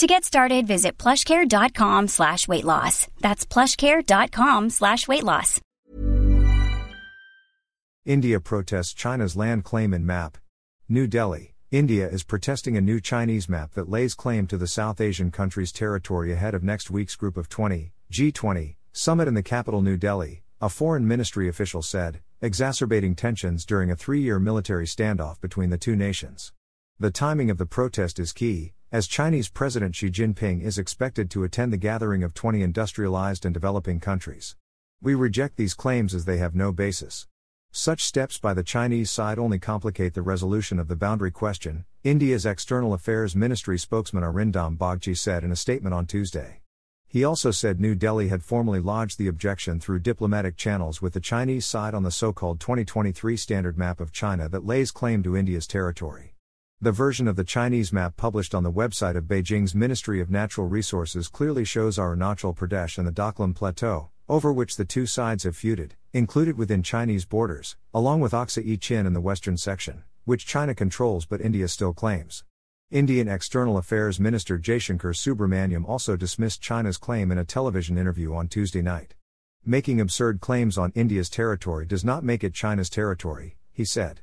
To get started, visit plushcare.com slash weight loss. That's plushcare.com slash weight loss. India protests China's land claim in map. New Delhi, India is protesting a new Chinese map that lays claim to the South Asian country's territory ahead of next week's Group of 20, G20, summit in the capital New Delhi, a foreign ministry official said, exacerbating tensions during a three year military standoff between the two nations. The timing of the protest is key, as Chinese President Xi Jinping is expected to attend the gathering of 20 industrialized and developing countries. We reject these claims as they have no basis. Such steps by the Chinese side only complicate the resolution of the boundary question, India's External Affairs Ministry spokesman Arindam Bagchi said in a statement on Tuesday. He also said New Delhi had formally lodged the objection through diplomatic channels with the Chinese side on the so called 2023 standard map of China that lays claim to India's territory. The version of the Chinese map published on the website of Beijing's Ministry of Natural Resources clearly shows Arunachal Pradesh and the Doklam Plateau, over which the two sides have feuded, included within Chinese borders, along with Aksai Chin in the western section, which China controls but India still claims. Indian External Affairs Minister Jaishankar Subramaniam also dismissed China's claim in a television interview on Tuesday night. Making absurd claims on India's territory does not make it China's territory, he said.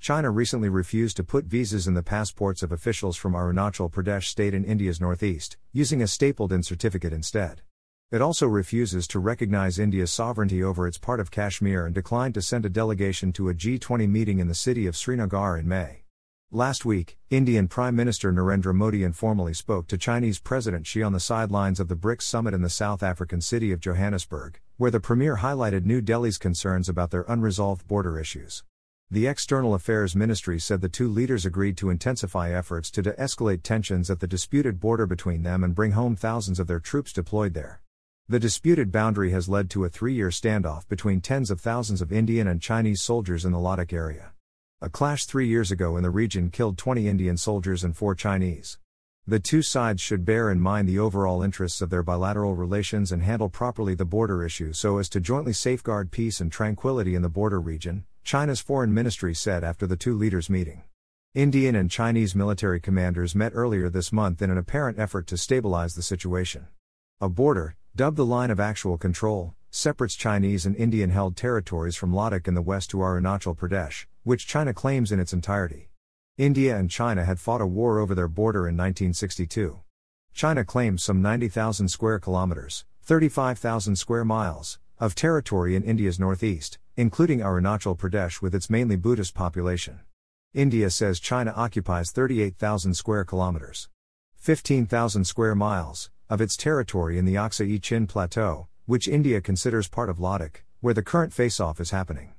China recently refused to put visas in the passports of officials from Arunachal Pradesh state in India's northeast, using a stapled in certificate instead. It also refuses to recognize India's sovereignty over its part of Kashmir and declined to send a delegation to a G20 meeting in the city of Srinagar in May. Last week, Indian Prime Minister Narendra Modi informally spoke to Chinese President Xi on the sidelines of the BRICS summit in the South African city of Johannesburg, where the premier highlighted New Delhi's concerns about their unresolved border issues. The External Affairs Ministry said the two leaders agreed to intensify efforts to de escalate tensions at the disputed border between them and bring home thousands of their troops deployed there. The disputed boundary has led to a three year standoff between tens of thousands of Indian and Chinese soldiers in the Ladakh area. A clash three years ago in the region killed 20 Indian soldiers and four Chinese. The two sides should bear in mind the overall interests of their bilateral relations and handle properly the border issue so as to jointly safeguard peace and tranquility in the border region, China's foreign ministry said after the two leaders' meeting. Indian and Chinese military commanders met earlier this month in an apparent effort to stabilize the situation. A border, dubbed the Line of Actual Control, separates Chinese and Indian held territories from Ladakh in the west to Arunachal Pradesh, which China claims in its entirety. India and China had fought a war over their border in 1962. China claims some 90,000 square kilometers, 35,000 square miles, of territory in India's northeast, including Arunachal Pradesh with its mainly Buddhist population. India says China occupies 38,000 square kilometers, 15,000 square miles, of its territory in the Aksai Chin Plateau, which India considers part of Ladakh, where the current face off is happening.